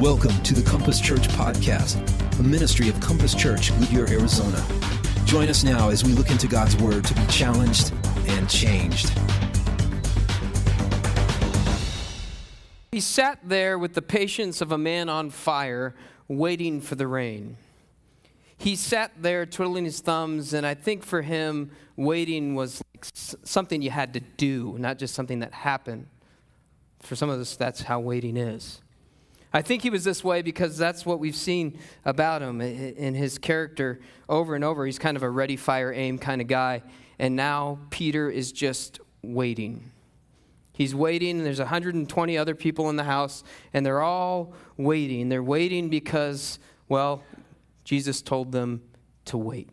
Welcome to the Compass Church Podcast, a ministry of Compass Church, Goodyear, Arizona. Join us now as we look into God's Word to be challenged and changed. He sat there with the patience of a man on fire, waiting for the rain. He sat there twiddling his thumbs, and I think for him, waiting was like something you had to do, not just something that happened. For some of us, that's how waiting is. I think he was this way because that's what we've seen about him in his character over and over. He's kind of a ready, fire, aim kind of guy. And now Peter is just waiting. He's waiting, and there's 120 other people in the house, and they're all waiting. They're waiting because, well, Jesus told them to wait.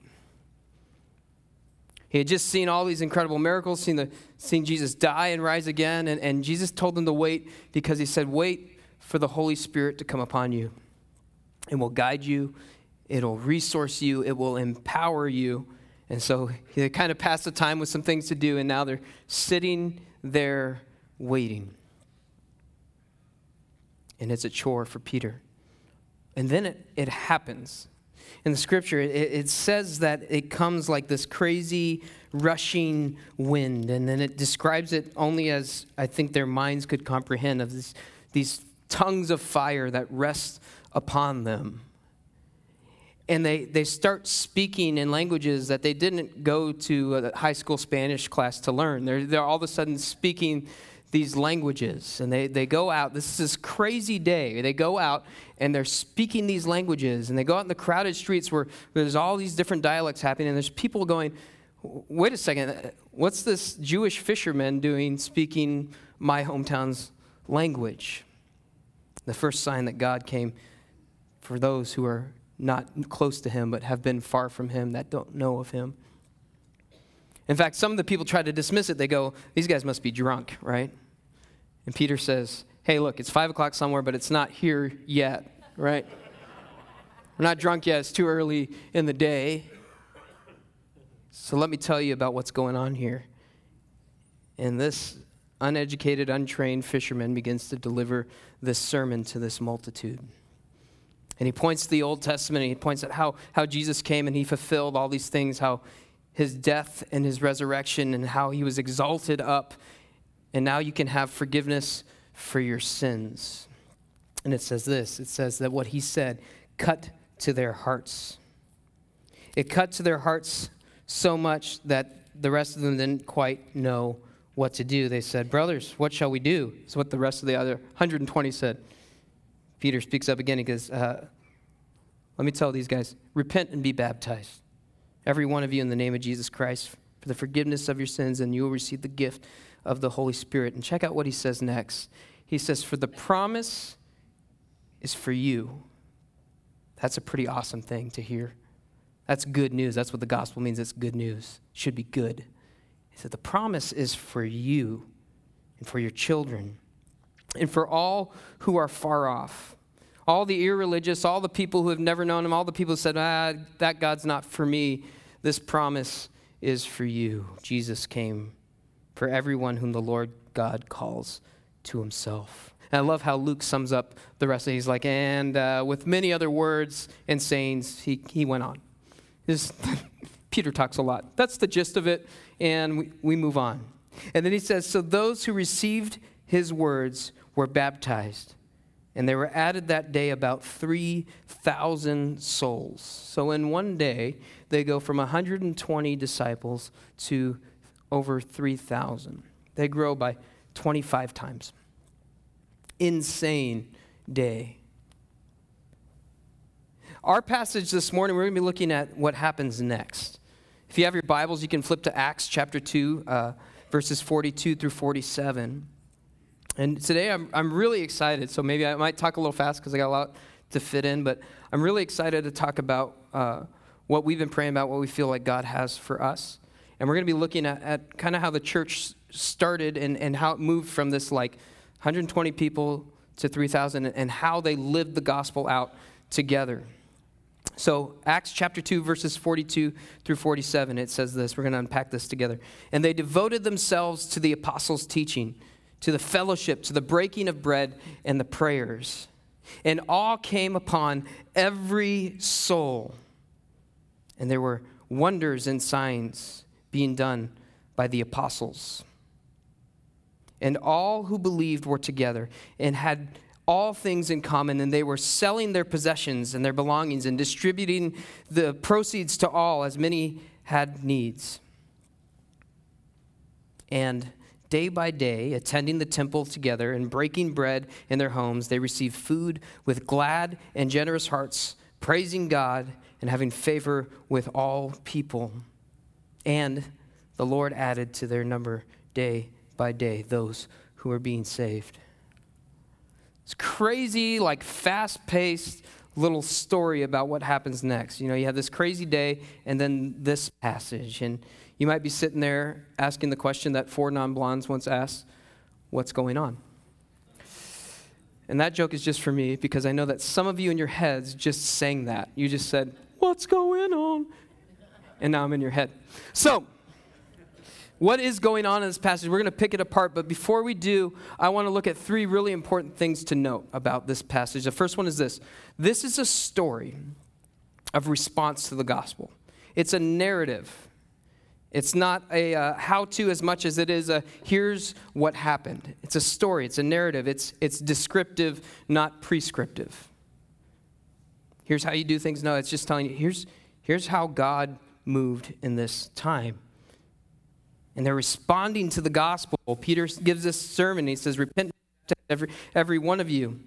He had just seen all these incredible miracles, seen, the, seen Jesus die and rise again, and, and Jesus told them to wait because he said, Wait for the Holy Spirit to come upon you. It will guide you, it'll resource you, it will empower you. And so they kind of passed the time with some things to do, and now they're sitting there waiting. And it's a chore for Peter. And then it, it happens. In the scripture, it, it says that it comes like this crazy, rushing wind. And then it describes it only as I think their minds could comprehend of this, these tongues of fire that rest upon them. And they, they start speaking in languages that they didn't go to a high school Spanish class to learn. They're, they're all of a sudden speaking these languages. And they, they go out, this is this crazy day. They go out and they're speaking these languages. And they go out in the crowded streets where there's all these different dialects happening. And there's people going, wait a second, what's this Jewish fisherman doing speaking my hometown's language? The first sign that God came for those who are not close to him but have been far from him that don't know of him. In fact, some of the people try to dismiss it. They go, These guys must be drunk, right? And Peter says, Hey, look, it's five o'clock somewhere, but it's not here yet, right? We're not drunk yet. It's too early in the day. So let me tell you about what's going on here. And this uneducated, untrained fisherman begins to deliver this sermon to this multitude. And he points to the Old Testament and he points at how, how Jesus came and he fulfilled all these things, how his death and his resurrection and how he was exalted up. And now you can have forgiveness for your sins. And it says this it says that what he said cut to their hearts. It cut to their hearts so much that the rest of them didn't quite know what to do. They said, Brothers, what shall we do? Is what the rest of the other 120 said. Peter speaks up again. He goes, uh, Let me tell these guys repent and be baptized. Every one of you in the name of Jesus Christ for the forgiveness of your sins, and you will receive the gift of the Holy Spirit. And check out what he says next. He says, For the promise is for you. That's a pretty awesome thing to hear. That's good news. That's what the gospel means. It's good news. Should be good. He said, The promise is for you and for your children and for all who are far off. All the irreligious, all the people who have never known him, all the people who said, ah, that God's not for me. This promise is for you. Jesus came for everyone whom the Lord God calls to himself. And I love how Luke sums up the rest of it. He's like, and uh, with many other words and sayings, he, he went on. This, Peter talks a lot. That's the gist of it, and we, we move on. And then he says, So those who received his words were baptized, and there were added that day about 3,000 souls. So in one day, they go from 120 disciples to over 3,000. They grow by 25 times. Insane day. Our passage this morning, we're going to be looking at what happens next. If you have your Bibles, you can flip to Acts chapter 2, uh, verses 42 through 47. And today I'm, I'm really excited, so maybe I might talk a little fast because I got a lot to fit in, but I'm really excited to talk about uh, what we've been praying about, what we feel like God has for us. And we're going to be looking at, at kind of how the church started and, and how it moved from this like 120 people to 3,000 and how they lived the gospel out together. So, Acts chapter 2, verses 42 through 47, it says this. We're going to unpack this together. And they devoted themselves to the apostles' teaching, to the fellowship, to the breaking of bread, and the prayers. and awe came upon every soul. And there were wonders and signs being done by the apostles. And all who believed were together and had all things in common, and they were selling their possessions and their belongings and distributing the proceeds to all as many had needs. And day by day, attending the temple together and breaking bread in their homes, they received food with glad and generous hearts, praising God and having favor with all people. And the Lord added to their number day by day those who were being saved. It's crazy, like fast paced little story about what happens next. You know, you have this crazy day and then this passage. And you might be sitting there asking the question that four non blondes once asked what's going on? And that joke is just for me because I know that some of you in your heads just sang that. You just said, What's going on? And now I'm in your head. So, what is going on in this passage? We're going to pick it apart, but before we do, I want to look at three really important things to note about this passage. The first one is this this is a story of response to the gospel, it's a narrative. It's not a uh, how to as much as it is a here's what happened. It's a story, it's a narrative, it's, it's descriptive, not prescriptive. Here's how you do things. No, it's just telling you here's, here's how God moved in this time. And they're responding to the gospel. Peter gives this sermon. He says, Repent, every, every one of you.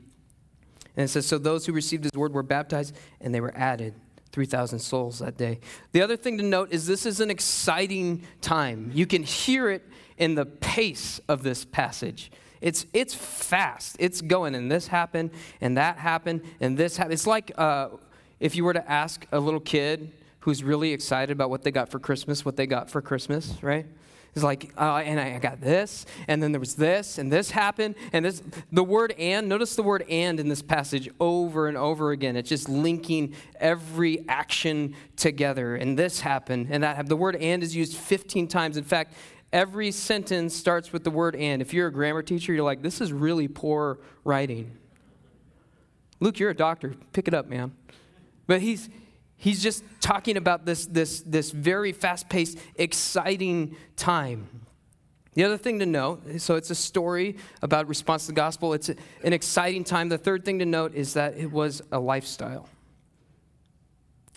And it says, So those who received his word were baptized, and they were added 3,000 souls that day. The other thing to note is this is an exciting time. You can hear it in the pace of this passage. It's, it's fast. It's going, and this happened, and that happened, and this happened. It's like uh, if you were to ask a little kid who's really excited about what they got for Christmas, what they got for Christmas, right? It's like, uh, and I got this, and then there was this, and this happened, and this. The word and, notice the word and in this passage over and over again. It's just linking every action together. And this happened, and that happened. The word and is used 15 times. In fact, every sentence starts with the word and. If you're a grammar teacher, you're like, this is really poor writing. Luke, you're a doctor. Pick it up, man. But he's He's just talking about this, this, this very fast paced, exciting time. The other thing to note so it's a story about response to the gospel, it's an exciting time. The third thing to note is that it was a lifestyle.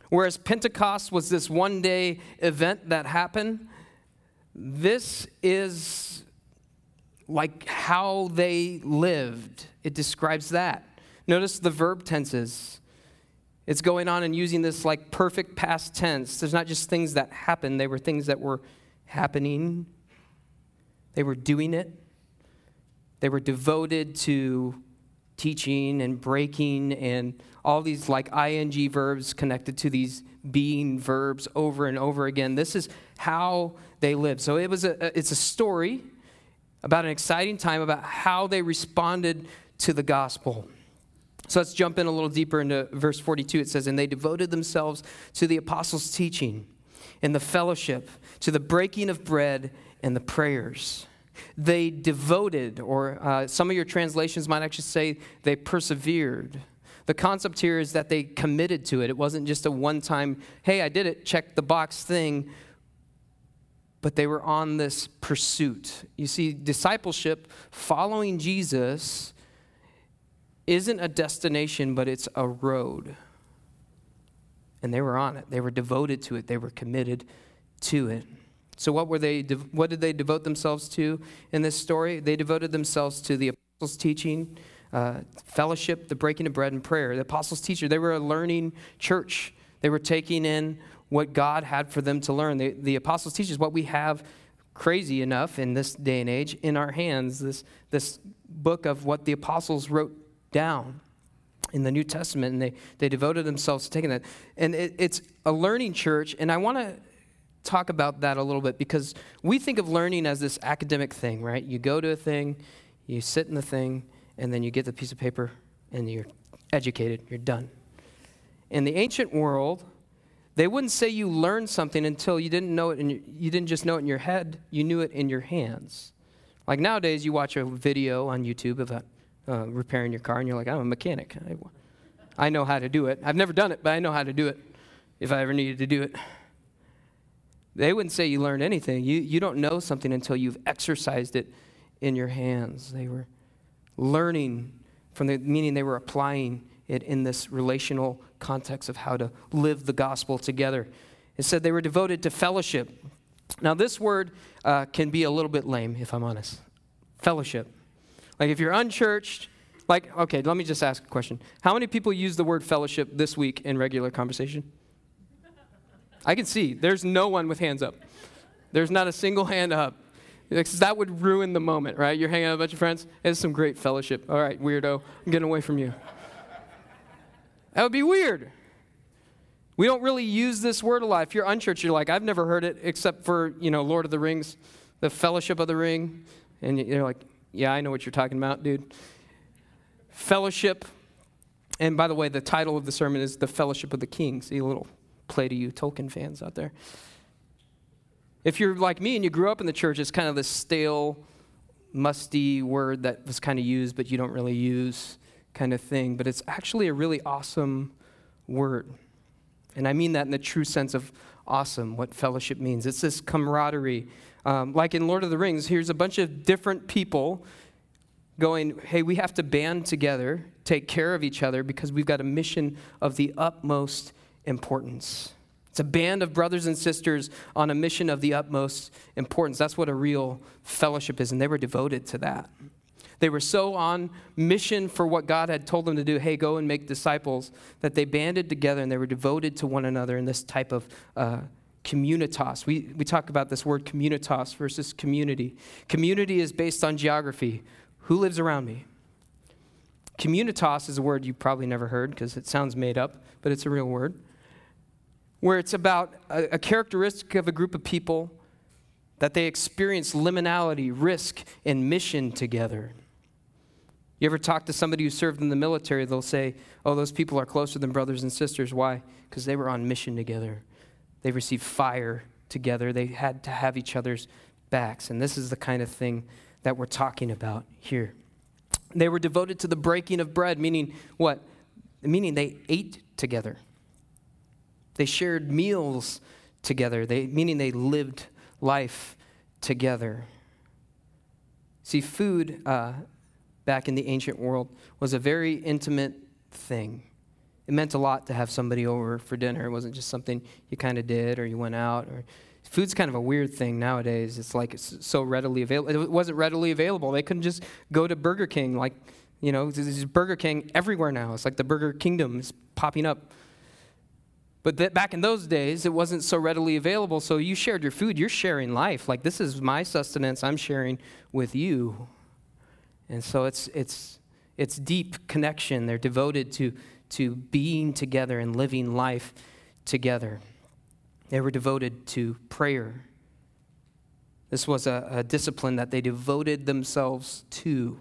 Whereas Pentecost was this one day event that happened, this is like how they lived. It describes that. Notice the verb tenses. It's going on and using this like perfect past tense. There's not just things that happened, they were things that were happening. They were doing it. They were devoted to teaching and breaking and all these like ing verbs connected to these being verbs over and over again. This is how they lived. So it was a it's a story about an exciting time about how they responded to the gospel. So let's jump in a little deeper into verse 42. It says, And they devoted themselves to the apostles' teaching and the fellowship, to the breaking of bread and the prayers. They devoted, or uh, some of your translations might actually say they persevered. The concept here is that they committed to it. It wasn't just a one time, hey, I did it, check the box thing, but they were on this pursuit. You see, discipleship, following Jesus, isn't a destination, but it's a road. And they were on it. They were devoted to it. They were committed to it. So what were they what did they devote themselves to in this story? They devoted themselves to the apostles' teaching, uh, fellowship, the breaking of bread and prayer. The apostles' teacher, they were a learning church. They were taking in what God had for them to learn. The, the apostles' teachers, what we have crazy enough in this day and age in our hands, this, this book of what the apostles wrote down in the New Testament, and they, they devoted themselves to taking that. And it, it's a learning church, and I want to talk about that a little bit because we think of learning as this academic thing, right? You go to a thing, you sit in the thing, and then you get the piece of paper, and you're educated, you're done. In the ancient world, they wouldn't say you learned something until you didn't know it, and you didn't just know it in your head, you knew it in your hands. Like nowadays, you watch a video on YouTube of a uh, repairing your car, and you're like, I'm a mechanic. I, I know how to do it. I've never done it, but I know how to do it if I ever needed to do it. They wouldn't say you learned anything. You, you don't know something until you've exercised it in your hands. They were learning from the meaning they were applying it in this relational context of how to live the gospel together. It said they were devoted to fellowship. Now, this word uh, can be a little bit lame, if I'm honest. Fellowship. Like if you're unchurched, like, okay, let me just ask a question. How many people use the word fellowship this week in regular conversation? I can see there's no one with hands up. There's not a single hand up. That would ruin the moment, right? You're hanging out with a bunch of friends. It's some great fellowship. All right, weirdo, I'm getting away from you. That would be weird. We don't really use this word a lot. If you're unchurched, you're like, I've never heard it except for, you know, Lord of the Rings, the fellowship of the ring. And you're like, yeah, I know what you're talking about, dude. Fellowship. And by the way, the title of the sermon is The Fellowship of the King. See a little play to you Tolkien fans out there. If you're like me and you grew up in the church, it's kind of this stale, musty word that was kind of used, but you don't really use kind of thing. But it's actually a really awesome word. And I mean that in the true sense of awesome, what fellowship means. It's this camaraderie. Um, like in Lord of the Rings, here's a bunch of different people going, hey, we have to band together, take care of each other because we've got a mission of the utmost importance. It's a band of brothers and sisters on a mission of the utmost importance. That's what a real fellowship is, and they were devoted to that. They were so on mission for what God had told them to do hey, go and make disciples that they banded together and they were devoted to one another in this type of uh, communitas. We, we talk about this word communitas versus community. Community is based on geography. Who lives around me? Communitas is a word you probably never heard because it sounds made up, but it's a real word where it's about a, a characteristic of a group of people that they experience liminality, risk, and mission together. You ever talk to somebody who served in the military, they'll say, Oh, those people are closer than brothers and sisters. Why? Because they were on mission together. They received fire together. They had to have each other's backs. And this is the kind of thing that we're talking about here. They were devoted to the breaking of bread, meaning what? Meaning they ate together. They shared meals together, they, meaning they lived life together. See, food uh, back in the ancient world was a very intimate thing. It meant a lot to have somebody over for dinner. It wasn't just something you kind of did or you went out. Or food's kind of a weird thing nowadays. It's like it's so readily available. It wasn't readily available. They couldn't just go to Burger King. Like, you know, there's Burger King everywhere now. It's like the Burger Kingdom is popping up but back in those days, it wasn't so readily available. So you shared your food, you're sharing life. Like, this is my sustenance, I'm sharing with you. And so it's, it's, it's deep connection. They're devoted to, to being together and living life together. They were devoted to prayer. This was a, a discipline that they devoted themselves to,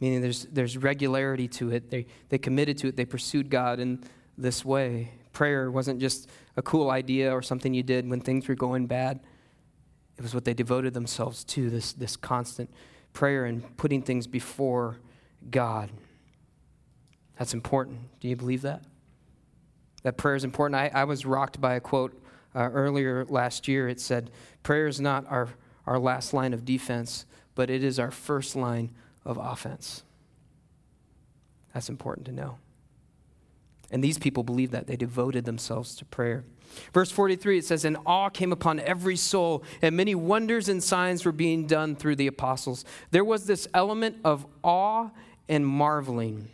meaning there's, there's regularity to it. They, they committed to it, they pursued God in this way prayer wasn't just a cool idea or something you did when things were going bad. It was what they devoted themselves to this, this constant prayer and putting things before God. That's important. Do you believe that? That prayer is important. I, I was rocked by a quote uh, earlier last year. It said, Prayer is not our, our last line of defense, but it is our first line of offense. That's important to know. And these people believed that. They devoted themselves to prayer. Verse 43, it says, And awe came upon every soul, and many wonders and signs were being done through the apostles. There was this element of awe and marveling.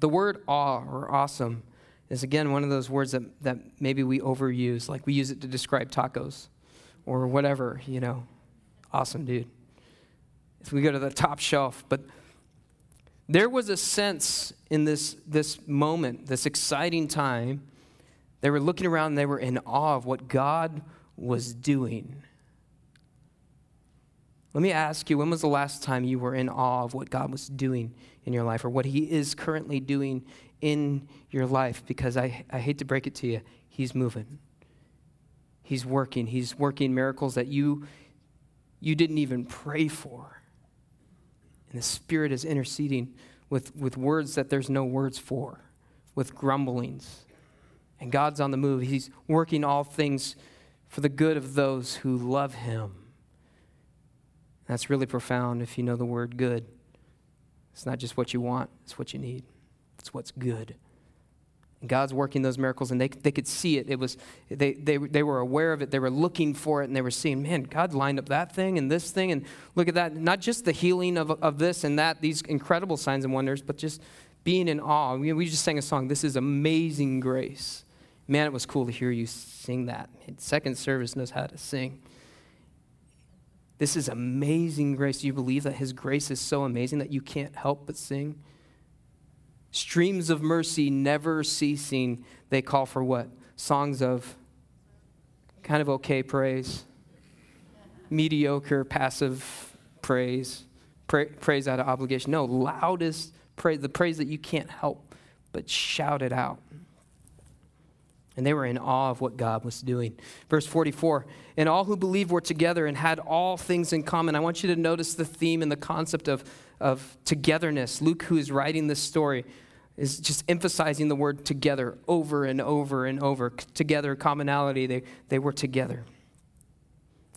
The word awe or awesome is, again, one of those words that, that maybe we overuse, like we use it to describe tacos or whatever, you know. Awesome, dude. If we go to the top shelf, but there was a sense in this, this moment, this exciting time, they were looking around and they were in awe of what God was doing. Let me ask you, when was the last time you were in awe of what God was doing in your life or what He is currently doing in your life? Because I, I hate to break it to you, He's moving. He's working. He's working miracles that you, you didn't even pray for And the Spirit is interceding with, with words that there's no words for, with grumblings. And God's on the move. He's working all things for the good of those who love Him. That's really profound if you know the word good. It's not just what you want, it's what you need. It's what's good. And God's working those miracles, and they, they could see it. It was they, they, they were aware of it. They were looking for it, and they were seeing, man, God lined up that thing and this thing, and look at that. Not just the healing of, of this and that, these incredible signs and wonders, but just being in awe. We, we just sang a song, This is Amazing Grace. Man, it was cool to hear you sing that. Second service knows how to sing. This is amazing grace. Do you believe that His grace is so amazing that you can't help but sing? Streams of mercy never ceasing. They call for what? Songs of kind of okay praise, mediocre, passive praise, pra- praise out of obligation. No, loudest praise, the praise that you can't help but shout it out. And they were in awe of what God was doing. Verse 44 And all who believed were together and had all things in common. I want you to notice the theme and the concept of, of togetherness. Luke, who is writing this story, is just emphasizing the word together over and over and over. Together, commonality, they, they were together.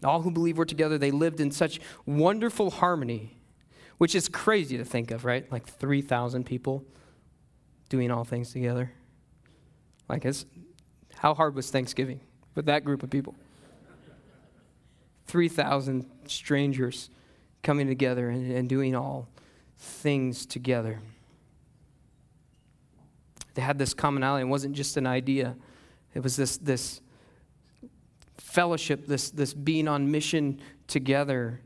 All who believed were together. They lived in such wonderful harmony, which is crazy to think of, right? Like 3,000 people doing all things together. Like, it's, how hard was Thanksgiving with that group of people? 3,000 strangers coming together and, and doing all things together. They had this commonality. It wasn't just an idea, it was this, this fellowship, this, this being on mission together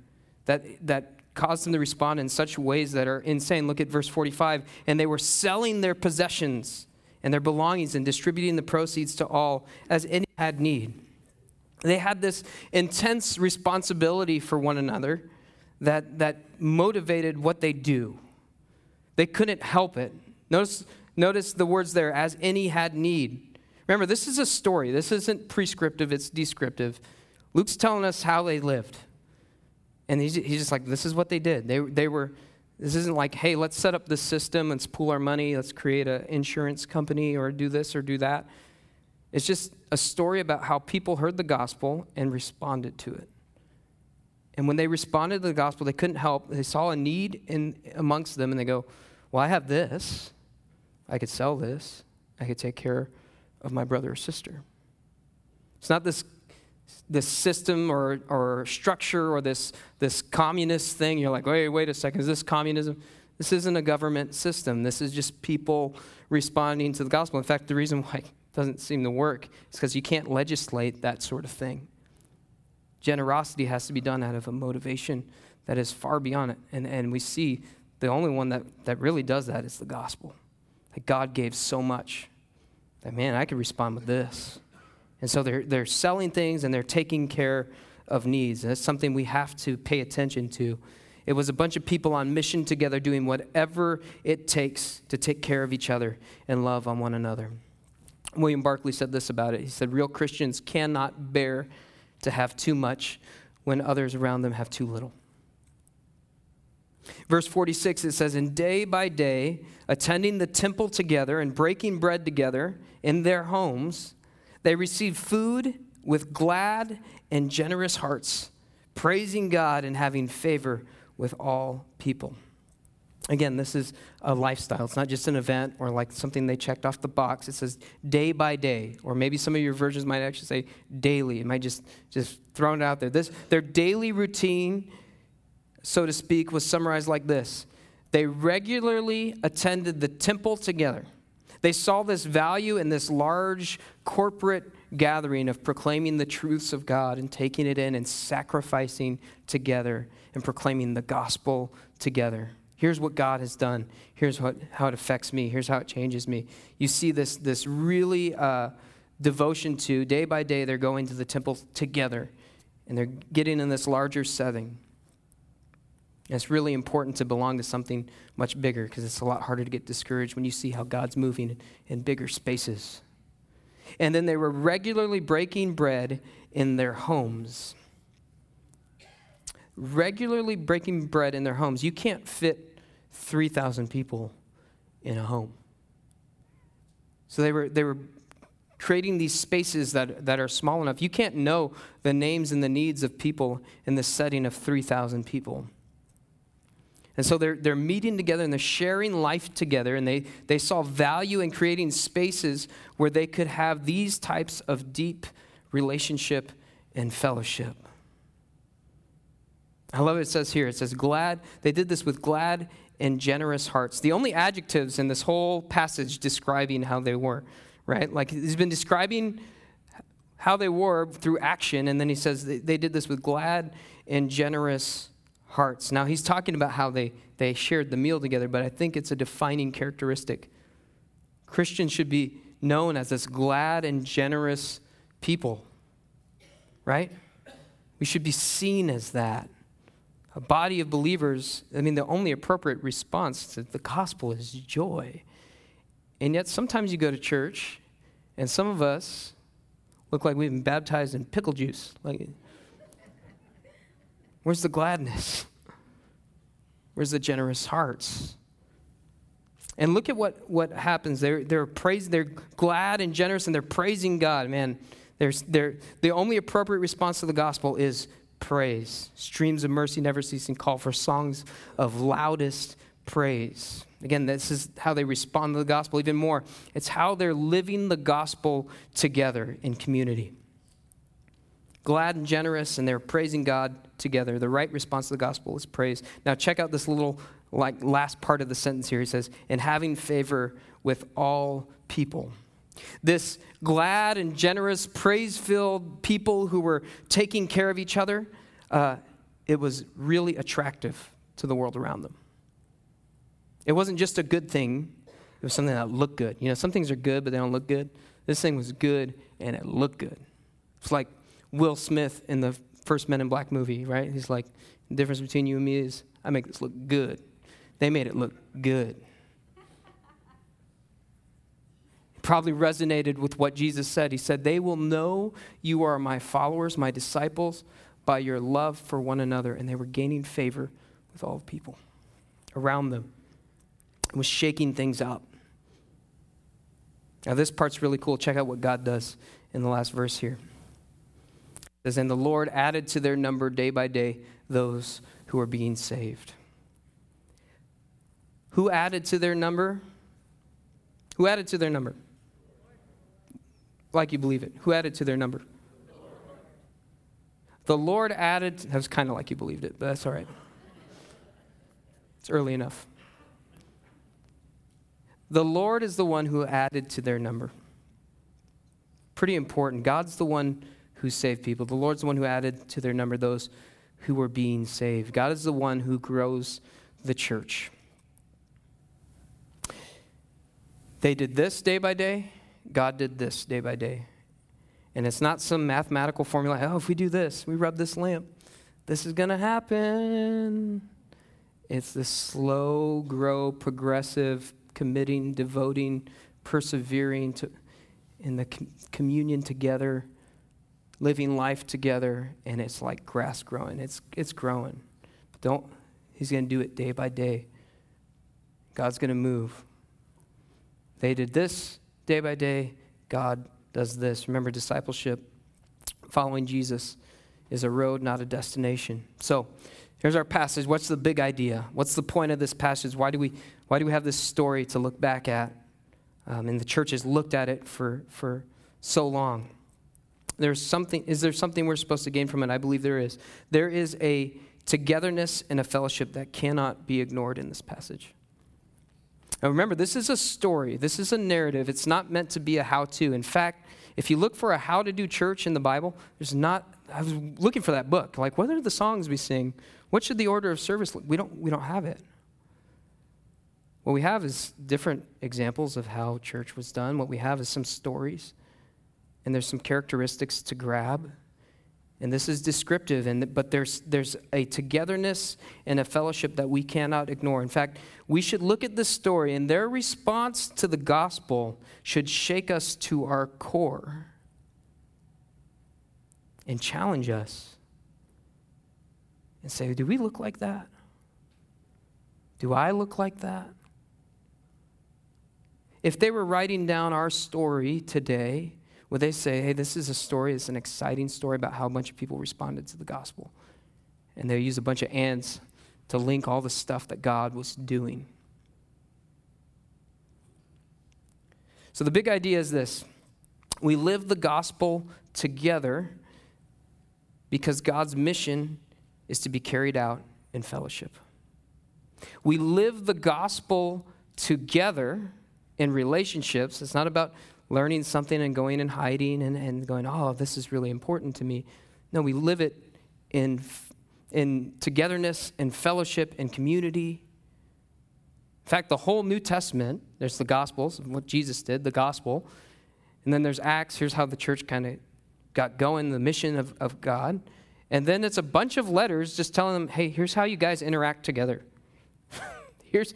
that, that caused them to respond in such ways that are insane. Look at verse 45. And they were selling their possessions and their belongings and distributing the proceeds to all as any had need. They had this intense responsibility for one another that, that motivated what they do. They couldn't help it. Notice, notice the words there, as any had need. Remember, this is a story. This isn't prescriptive, it's descriptive. Luke's telling us how they lived. And he's, he's just like, this is what they did. They, they were this isn't like, hey, let's set up this system, let's pool our money, let's create an insurance company or do this or do that. It's just a story about how people heard the gospel and responded to it. And when they responded to the gospel, they couldn't help. They saw a need in amongst them and they go, Well, I have this. I could sell this. I could take care of my brother or sister. It's not this this system or, or structure or this, this communist thing. You're like, wait, wait a second, is this communism? This isn't a government system. This is just people responding to the gospel. In fact, the reason why it doesn't seem to work is because you can't legislate that sort of thing. Generosity has to be done out of a motivation that is far beyond it. And, and we see the only one that, that really does that is the gospel. That God gave so much that, man, I could respond with this. And so they're, they're selling things and they're taking care of needs. And that's something we have to pay attention to. It was a bunch of people on mission together doing whatever it takes to take care of each other and love on one another. William Barclay said this about it. He said, Real Christians cannot bear to have too much when others around them have too little. Verse 46, it says, And day by day, attending the temple together and breaking bread together in their homes, they received food with glad and generous hearts, praising God and having favor with all people. Again, this is a lifestyle. It's not just an event or like something they checked off the box. It says day by day, or maybe some of your versions might actually say daily. It might just just thrown out there. This their daily routine, so to speak, was summarized like this: They regularly attended the temple together. They saw this value in this large corporate gathering of proclaiming the truths of God and taking it in and sacrificing together and proclaiming the gospel together. Here's what God has done. Here's what, how it affects me. Here's how it changes me. You see this, this really uh, devotion to day by day, they're going to the temple together and they're getting in this larger setting. And it's really important to belong to something much bigger because it's a lot harder to get discouraged when you see how God's moving in bigger spaces. And then they were regularly breaking bread in their homes. regularly breaking bread in their homes. You can't fit 3,000 people in a home. So they were, they were creating these spaces that, that are small enough. You can't know the names and the needs of people in the setting of 3,000 people. And so they're, they're meeting together and they're sharing life together, and they, they saw value in creating spaces where they could have these types of deep relationship and fellowship. I love what it says here. It says, glad, they did this with glad and generous hearts. The only adjectives in this whole passage describing how they were, right? Like he's been describing how they were through action, and then he says they did this with glad and generous hearts. Now he's talking about how they, they shared the meal together, but I think it's a defining characteristic. Christians should be known as this glad and generous people, right? We should be seen as that a body of believers, I mean, the only appropriate response to the gospel is joy. And yet, sometimes you go to church, and some of us look like we've been baptized in pickle juice. Like, where's the gladness? Where's the generous hearts? And look at what, what happens. They're, they're praising, they're glad and generous, and they're praising God. Man, there's, they're, the only appropriate response to the gospel is praise. Streams of mercy never ceasing call for songs of loudest praise. Again, this is how they respond to the gospel even more. It's how they're living the gospel together in community. Glad and generous, and they're praising God together. The right response to the gospel is praise. Now, check out this little like last part of the sentence here. He says, "And having favor with all people." This glad and generous, praise filled people who were taking care of each other, uh, it was really attractive to the world around them. It wasn't just a good thing, it was something that looked good. You know, some things are good, but they don't look good. This thing was good and it looked good. It's like Will Smith in the first Men in Black movie, right? He's like, the difference between you and me is I make this look good. They made it look good probably resonated with what Jesus said. He said, They will know you are my followers, my disciples, by your love for one another. And they were gaining favor with all people around them. It was shaking things up. Now, this part's really cool. Check out what God does in the last verse here. Says, And the Lord added to their number day by day those who are being saved. Who added to their number? Who added to their number? like you believe it. Who added to their number? The Lord added, that was kind of like you believed it, but that's all right. It's early enough. The Lord is the one who added to their number. Pretty important. God's the one who saved people. The Lord's the one who added to their number those who were being saved. God is the one who grows the church. They did this day by day, God did this day by day. And it's not some mathematical formula, oh, if we do this, we rub this lamp, this is going to happen. It's this slow, grow, progressive, committing, devoting, persevering to, in the com- communion together, living life together, and it's like grass growing. It's, it's growing. But don't, he's going to do it day by day. God's going to move. They did this, day by day, God does this. Remember, discipleship, following Jesus, is a road, not a destination. So, here's our passage. What's the big idea? What's the point of this passage? Why do we, why do we have this story to look back at? Um, and the church has looked at it for, for so long. There's something, is there something we're supposed to gain from it? I believe there is. There is a togetherness and a fellowship that cannot be ignored in this passage. Now remember, this is a story, this is a narrative. It's not meant to be a how to. In fact, if you look for a how to do church in the Bible, there's not, I was looking for that book. Like, what are the songs we sing? What should the order of service look? We don't, we don't have it. What we have is different examples of how church was done. What we have is some stories, and there's some characteristics to grab. And this is descriptive, and, but there's, there's a togetherness and a fellowship that we cannot ignore. In fact, we should look at this story, and their response to the gospel should shake us to our core and challenge us and say, Do we look like that? Do I look like that? If they were writing down our story today, they say, Hey, this is a story, it's an exciting story about how a bunch of people responded to the gospel? And they use a bunch of ands to link all the stuff that God was doing. So the big idea is this we live the gospel together because God's mission is to be carried out in fellowship. We live the gospel together in relationships. It's not about learning something and going and hiding and, and going, oh, this is really important to me. No, we live it in, in togetherness and fellowship and community. In fact, the whole New Testament, there's the Gospels, what Jesus did, the gospel. And then there's Acts, here's how the church kind of got going, the mission of, of God. And then it's a bunch of letters just telling them, hey, here's how you guys interact together. here's,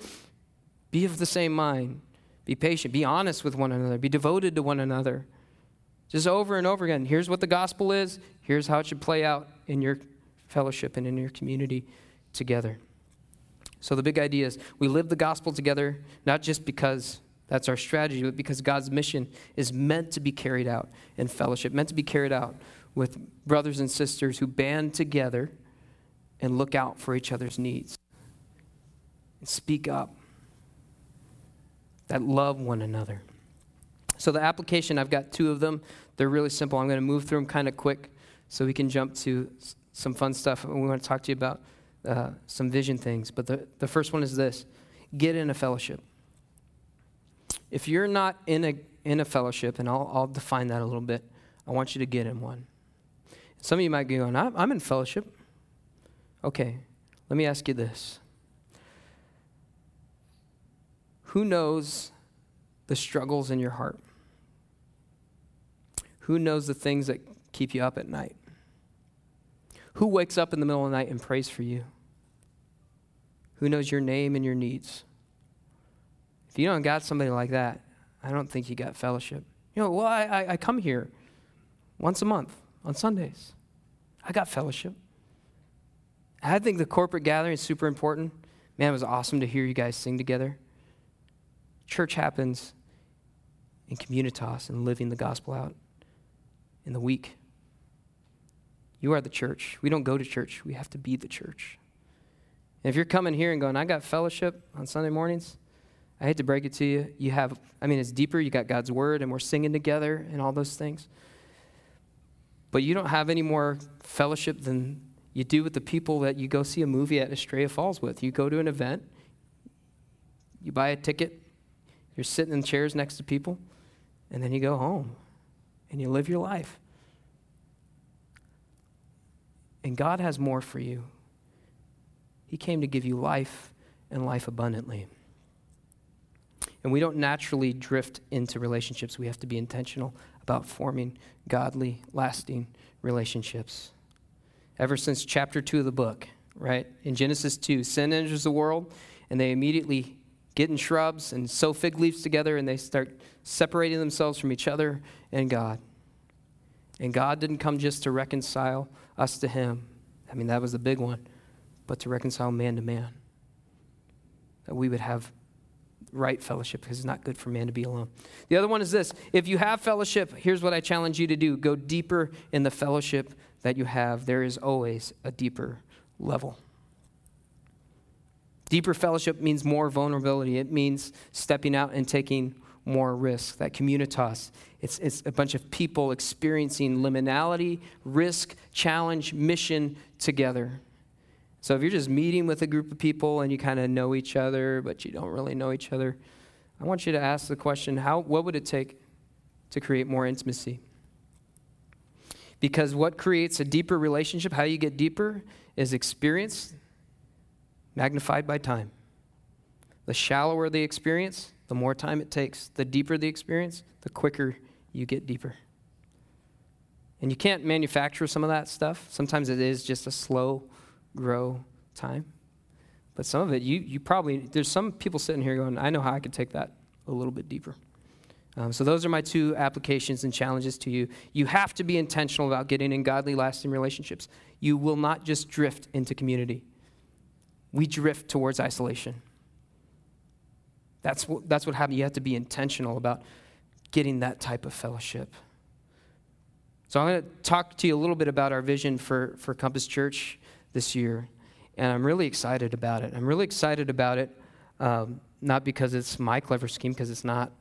be of the same mind, be patient, be honest with one another, be devoted to one another. Just over and over again. Here's what the gospel is, here's how it should play out in your fellowship and in your community together. So the big idea is we live the gospel together, not just because that's our strategy, but because God's mission is meant to be carried out in fellowship, meant to be carried out with brothers and sisters who band together and look out for each other's needs and speak up, that love one another. So, the application, I've got two of them. They're really simple. I'm going to move through them kind of quick so we can jump to some fun stuff. We want to talk to you about uh, some vision things. But the, the first one is this get in a fellowship. If you're not in a, in a fellowship, and I'll, I'll define that a little bit, I want you to get in one. Some of you might be going, I'm, I'm in fellowship. Okay, let me ask you this Who knows the struggles in your heart? Who knows the things that keep you up at night? Who wakes up in the middle of the night and prays for you? Who knows your name and your needs? If you don't got somebody like that, I don't think you got fellowship. You know, well, I, I, I come here once a month on Sundays. I got fellowship. I think the corporate gathering is super important. Man, it was awesome to hear you guys sing together. Church happens in communitas and living the gospel out in the week. You are the church. We don't go to church, we have to be the church. And if you're coming here and going, I got fellowship on Sunday mornings, I hate to break it to you. You have, I mean, it's deeper. You got God's word, and we're singing together and all those things. But you don't have any more fellowship than you do with the people that you go see a movie at Estrella Falls with. You go to an event, you buy a ticket, you're sitting in chairs next to people, and then you go home and you live your life. And God has more for you. He came to give you life and life abundantly. And we don't naturally drift into relationships. We have to be intentional about forming godly, lasting relationships. Ever since chapter 2 of the book, right? In Genesis 2, sin enters the world, and they immediately get in shrubs and sew fig leaves together, and they start separating themselves from each other and God. And God didn't come just to reconcile us to Him. I mean, that was the big one but to reconcile man to man. That we would have right fellowship because it's not good for man to be alone. The other one is this if you have fellowship, here's what I challenge you to do go deeper in the fellowship that you have. There is always a deeper level. Deeper fellowship means more vulnerability, it means stepping out and taking more risk. That communitas, it's, it's a bunch of people experiencing liminality, risk, challenge, mission together. So if you're just meeting with a group of people and you kind of know each other, but you don't really know each other, I want you to ask the question how, what would it take to create more intimacy? Because what creates a deeper relationship, how you get deeper, is experience magnified by time. The shallower the experience, the more time it takes. The deeper the experience, the quicker you get deeper. And you can't manufacture some of that stuff. Sometimes it is just a slow grow time. But some of it, you, you probably, there's some people sitting here going, I know how I could take that a little bit deeper. Um, so, those are my two applications and challenges to you. You have to be intentional about getting in godly, lasting relationships. You will not just drift into community, we drift towards isolation. That's what, that's what happens. You have to be intentional about getting that type of fellowship. So, I'm going to talk to you a little bit about our vision for, for Compass Church this year. And I'm really excited about it. I'm really excited about it, um, not because it's my clever scheme, because it's not.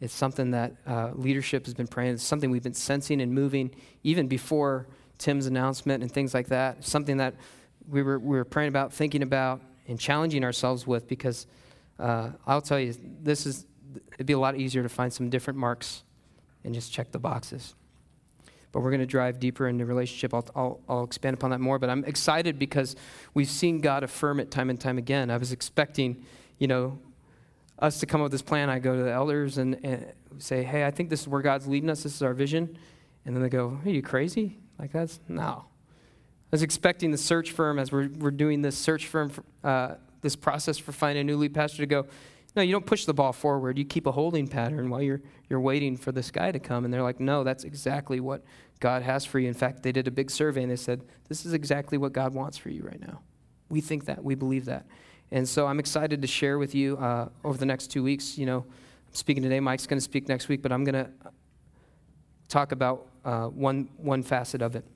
It's something that uh, leadership has been praying. It's something we've been sensing and moving even before Tim's announcement and things like that. Something that we were, we were praying about, thinking about, and challenging ourselves with because uh, I'll tell you, this is, it'd be a lot easier to find some different marks and just check the boxes. But we're going to drive deeper into relationship. I'll, I'll, I'll expand upon that more. But I'm excited because we've seen God affirm it time and time again. I was expecting, you know, us to come up with this plan. I go to the elders and, and say, hey, I think this is where God's leading us. This is our vision. And then they go, are you crazy? Like that's, no. I was expecting the search firm, as we're, we're doing this search firm, for, uh, this process for finding a new lead pastor, to go, no, you don't push the ball forward. You keep a holding pattern while you're, you're waiting for this guy to come. And they're like, no, that's exactly what God has for you. In fact, they did a big survey and they said, this is exactly what God wants for you right now. We think that. We believe that. And so I'm excited to share with you uh, over the next two weeks. You know, I'm speaking today. Mike's going to speak next week, but I'm going to talk about uh, one, one facet of it.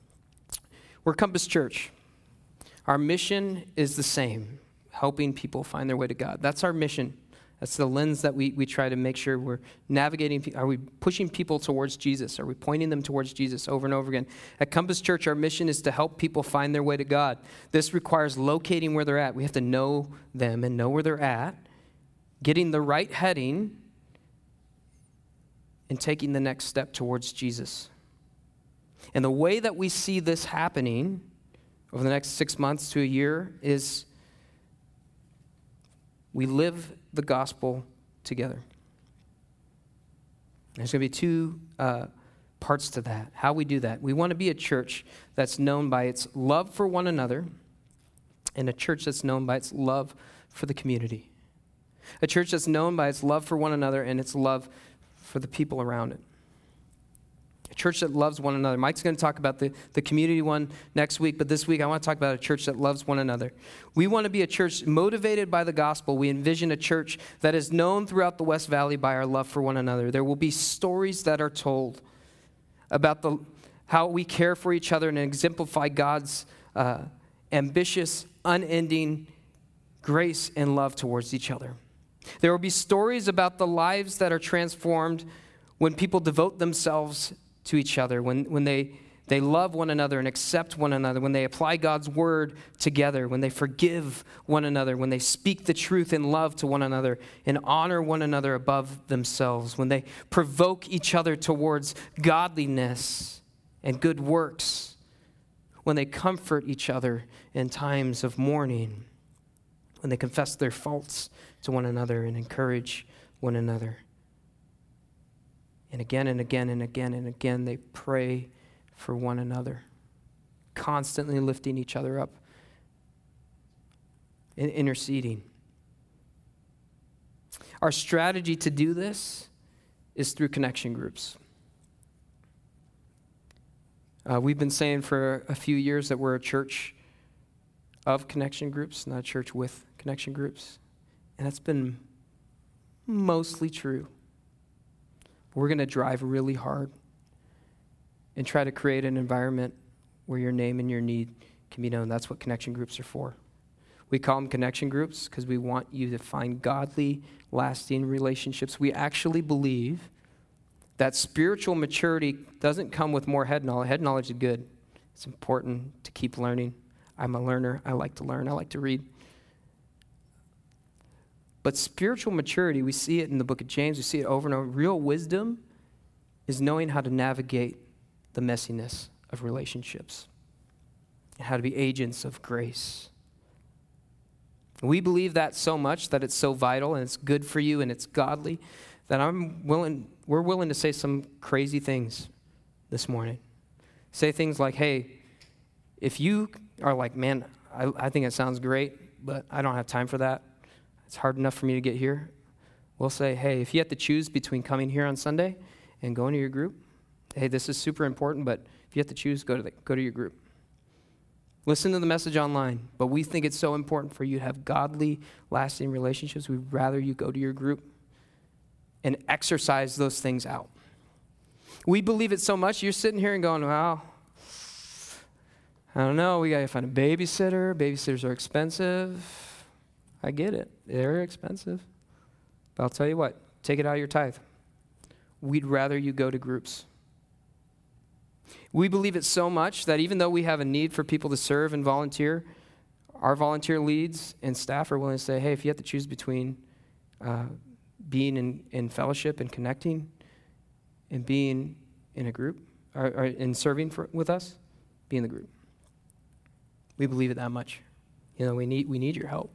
We're Compass Church. Our mission is the same helping people find their way to God. That's our mission. That's the lens that we, we try to make sure we're navigating. Are we pushing people towards Jesus? Are we pointing them towards Jesus over and over again? At Compass Church, our mission is to help people find their way to God. This requires locating where they're at. We have to know them and know where they're at, getting the right heading, and taking the next step towards Jesus. And the way that we see this happening over the next six months to a year is we live the gospel together. There's going to be two uh, parts to that. How we do that. We want to be a church that's known by its love for one another and a church that's known by its love for the community. A church that's known by its love for one another and its love for the people around it church that loves one another. Mike's going to talk about the, the community one next week, but this week I want to talk about a church that loves one another. We want to be a church motivated by the gospel. We envision a church that is known throughout the West Valley by our love for one another. There will be stories that are told about the, how we care for each other and exemplify God's uh, ambitious, unending grace and love towards each other. There will be stories about the lives that are transformed when people devote themselves to each other, when, when they, they love one another and accept one another, when they apply God's word together, when they forgive one another, when they speak the truth in love to one another and honor one another above themselves, when they provoke each other towards godliness and good works, when they comfort each other in times of mourning, when they confess their faults to one another and encourage one another. And again and again and again and again, they pray for one another, constantly lifting each other up and interceding. Our strategy to do this is through connection groups. Uh, we've been saying for a few years that we're a church of connection groups, not a church with connection groups. And that's been mostly true. We're going to drive really hard and try to create an environment where your name and your need can be known. That's what connection groups are for. We call them connection groups because we want you to find godly, lasting relationships. We actually believe that spiritual maturity doesn't come with more head knowledge. Head knowledge is good, it's important to keep learning. I'm a learner. I like to learn, I like to read. But spiritual maturity, we see it in the book of James, we see it over and over. Real wisdom is knowing how to navigate the messiness of relationships and how to be agents of grace. We believe that so much that it's so vital and it's good for you and it's godly that I'm willing, we're willing to say some crazy things this morning. Say things like, hey, if you are like, man, I, I think it sounds great, but I don't have time for that. It's hard enough for me to get here. we'll say, hey, if you have to choose between coming here on Sunday and going to your group, hey, this is super important, but if you have to choose, go to, the, go to your group. Listen to the message online, but we think it's so important for you to have godly, lasting relationships. We'd rather you go to your group and exercise those things out. We believe it so much, you're sitting here and going, wow, I don't know, we got to find a babysitter. Babysitters are expensive. I get it, they're expensive. But I'll tell you what, take it out of your tithe. We'd rather you go to groups. We believe it so much that even though we have a need for people to serve and volunteer, our volunteer leads and staff are willing to say, hey, if you have to choose between uh, being in, in fellowship and connecting and being in a group or, or in serving for, with us, be in the group. We believe it that much. You know, we need, we need your help.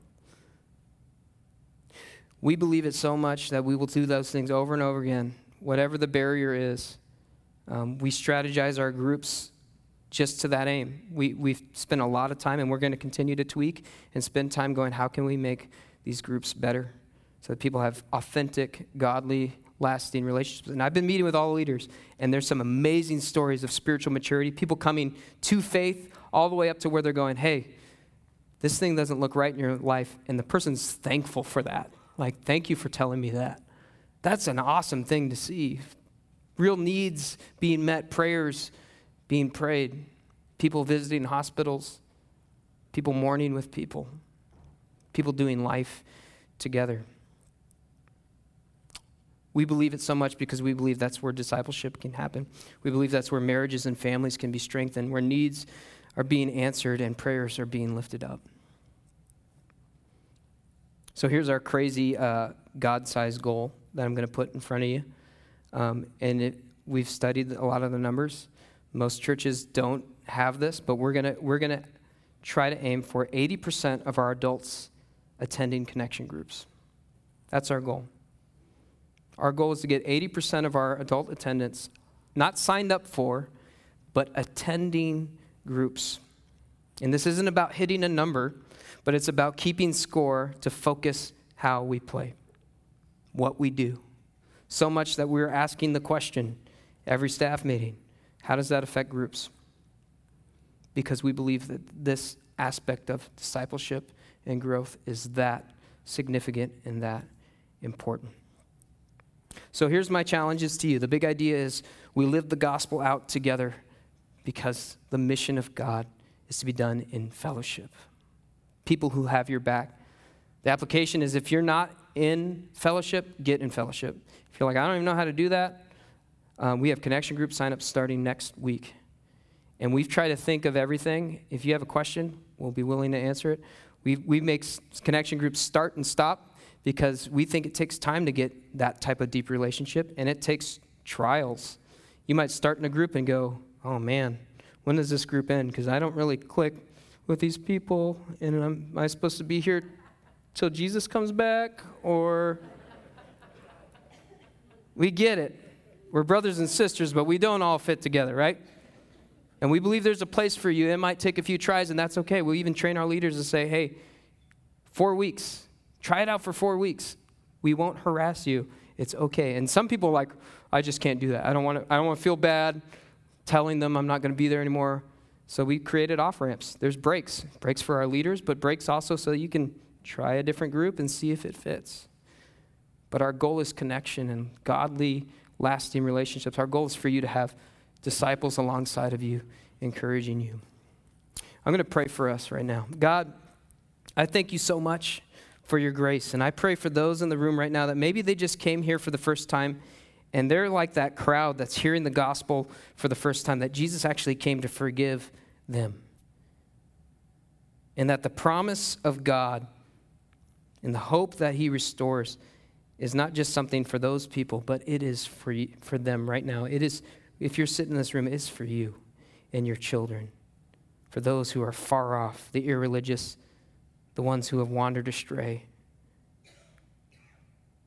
We believe it so much that we will do those things over and over again, whatever the barrier is. Um, we strategize our groups just to that aim. We, we've spent a lot of time, and we're going to continue to tweak and spend time going, how can we make these groups better so that people have authentic, godly, lasting relationships? And I've been meeting with all the leaders, and there's some amazing stories of spiritual maturity, people coming to faith all the way up to where they're going, hey, this thing doesn't look right in your life, and the person's thankful for that. Like, thank you for telling me that. That's an awesome thing to see real needs being met, prayers being prayed, people visiting hospitals, people mourning with people, people doing life together. We believe it so much because we believe that's where discipleship can happen. We believe that's where marriages and families can be strengthened, where needs are being answered and prayers are being lifted up. So here's our crazy uh, God sized goal that I'm going to put in front of you. Um, and it, we've studied a lot of the numbers. Most churches don't have this, but we're going we're going to try to aim for 80% of our adults attending connection groups. That's our goal. Our goal is to get 80% of our adult attendance not signed up for, but attending groups. And this isn't about hitting a number, but it's about keeping score to focus how we play, what we do so much that we're asking the question every staff meeting how does that affect groups? Because we believe that this aspect of discipleship and growth is that significant and that important. So here's my challenges to you. The big idea is we live the gospel out together because the mission of God is to be done in fellowship. People who have your back. The application is if you're not in fellowship, get in fellowship. If you're like, I don't even know how to do that, um, we have connection group signups starting next week. And we've tried to think of everything. If you have a question, we'll be willing to answer it. We, we make connection groups start and stop because we think it takes time to get that type of deep relationship, and it takes trials. You might start in a group and go, oh man, when does this group end? Because I don't really click with these people, and am I supposed to be here till Jesus comes back? Or we get it. We're brothers and sisters, but we don't all fit together, right? And we believe there's a place for you. It might take a few tries, and that's okay. We'll even train our leaders to say, hey, four weeks. Try it out for four weeks. We won't harass you. It's okay. And some people like, I just can't do that. I don't want to, I don't want to feel bad telling them I'm not going to be there anymore. So we created off ramps. There's breaks, breaks for our leaders, but breaks also so you can try a different group and see if it fits. But our goal is connection and godly, lasting relationships. Our goal is for you to have disciples alongside of you, encouraging you. I'm going to pray for us right now. God, I thank you so much for your grace. And I pray for those in the room right now that maybe they just came here for the first time and they're like that crowd that's hearing the gospel for the first time that Jesus actually came to forgive them. And that the promise of God and the hope that He restores is not just something for those people, but it is for, you, for them right now. It is, if you're sitting in this room, it's for you and your children, for those who are far off, the irreligious, the ones who have wandered astray.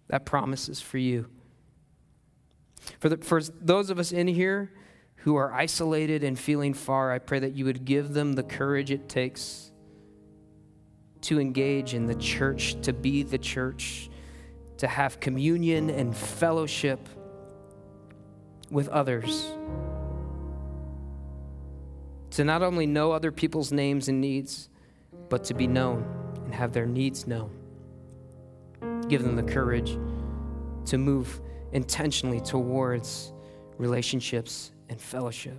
That promise is for you. For, the, for those of us in here who are isolated and feeling far, I pray that you would give them the courage it takes to engage in the church, to be the church, to have communion and fellowship with others. To not only know other people's names and needs, but to be known and have their needs known. Give them the courage to move intentionally towards relationships and fellowship.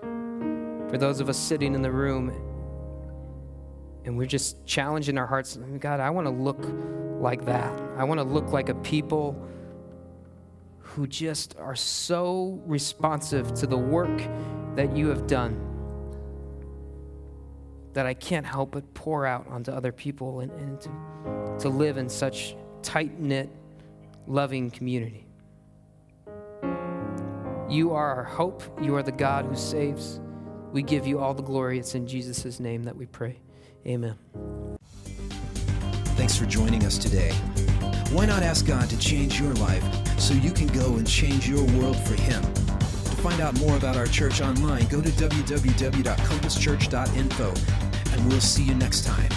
For those of us sitting in the room and we're just challenging our hearts, God, I want to look like that. I want to look like a people who just are so responsive to the work that you have done that I can't help but pour out onto other people and, and to, to live in such tight knit, loving community. You are our hope. You are the God who saves. We give you all the glory. It's in Jesus' name that we pray. Amen. Thanks for joining us today. Why not ask God to change your life so you can go and change your world for Him? To find out more about our church online, go to www.compasschurch.info, and we'll see you next time.